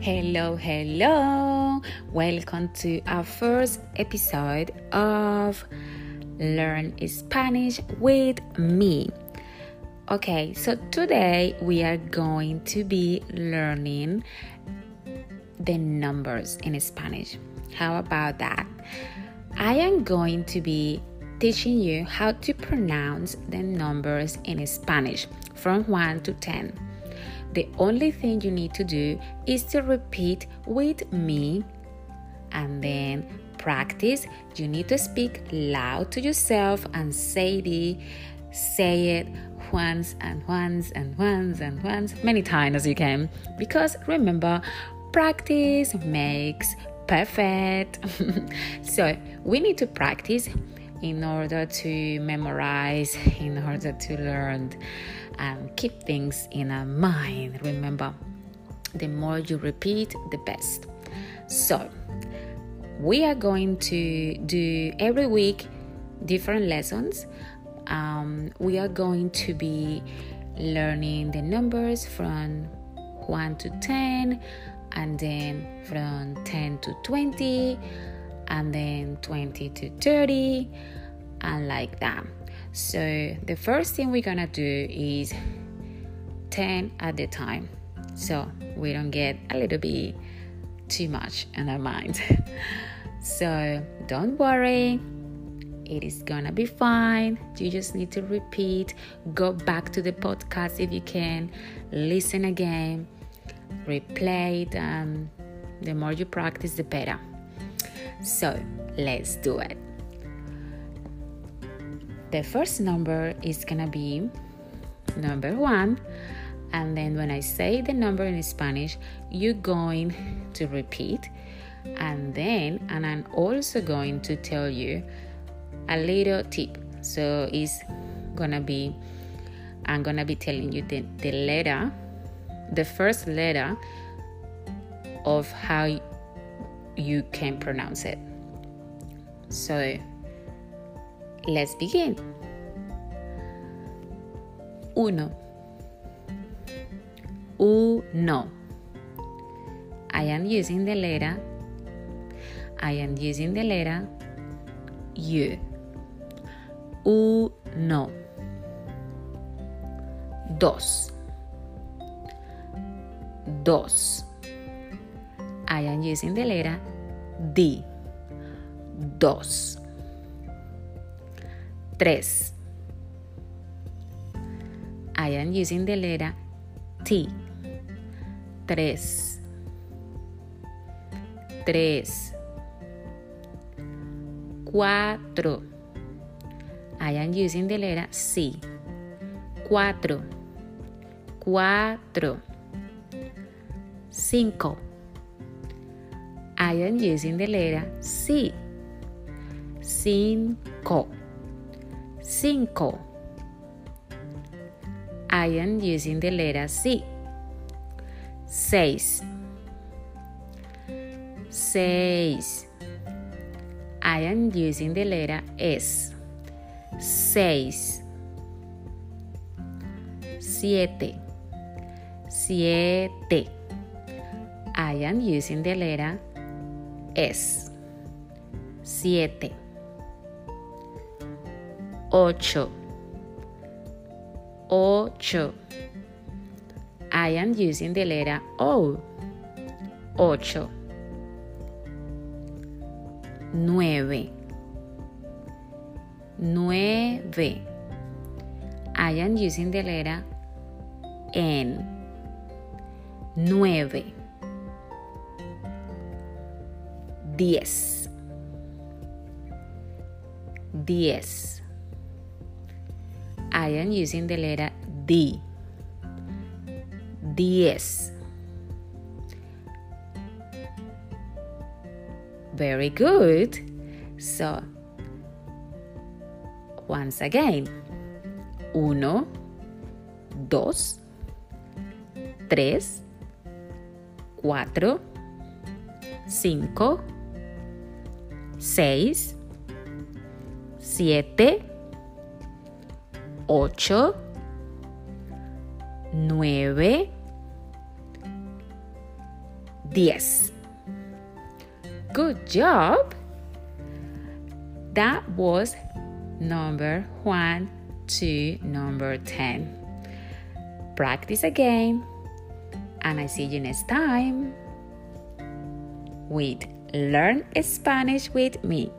Hello, hello. Welcome to our first episode of Learn Spanish with me. Okay, so today we are going to be learning the numbers in Spanish. How about that? I am going to be teaching you how to pronounce the numbers in Spanish from 1 to 10. The only thing you need to do is to repeat with me. And then practice. You need to speak loud to yourself and say the say it once and once and once and once many times as you can. Because remember practice makes perfect. So we need to practice in order to memorize in order to learn and keep things in our mind. Remember, the more you repeat, the best. So, we are going to do every week different lessons. Um, we are going to be learning the numbers from 1 to 10, and then from 10 to 20, and then 20 to 30, and like that. So the first thing we're gonna do is 10 at a time. So we don't get a little bit too much in our mind. so don't worry. It is gonna be fine. You just need to repeat, go back to the podcast if you can, listen again, replay it. Um, the more you practice, the better. So let's do it the first number is gonna be number one and then when I say the number in Spanish, you're going to repeat, and then and I'm also going to tell you a little tip. So it's gonna be I'm gonna be telling you the, the letter, the first letter of how you can pronounce it. So Let's begin. Uno. Uno. I am using the letter. I am using the letter U. Uno. Dos. Dos. I am using the letter D. Dos. 3. I am using the letter T. 3. 3. 4. I am using the letter C. 4. 4. 5. I am using the C. 5 cinco. I am using the letter C. Seis. Seis. I am using the letter S. Seis. Siete. Siete. I am using the letter S. Siete ocho, ocho. I am using the letter O, ocho. Nueve, nueve. I am using the letter N, nueve. Diez, diez. I am using the letter D. Diez. Very good. So, once again. Uno, dos, tres, cuatro, cinco, seis, siete, 8, 9, diez. Good job. That was number one to number 10. Practice again, and I see you next time with Learn Spanish with me.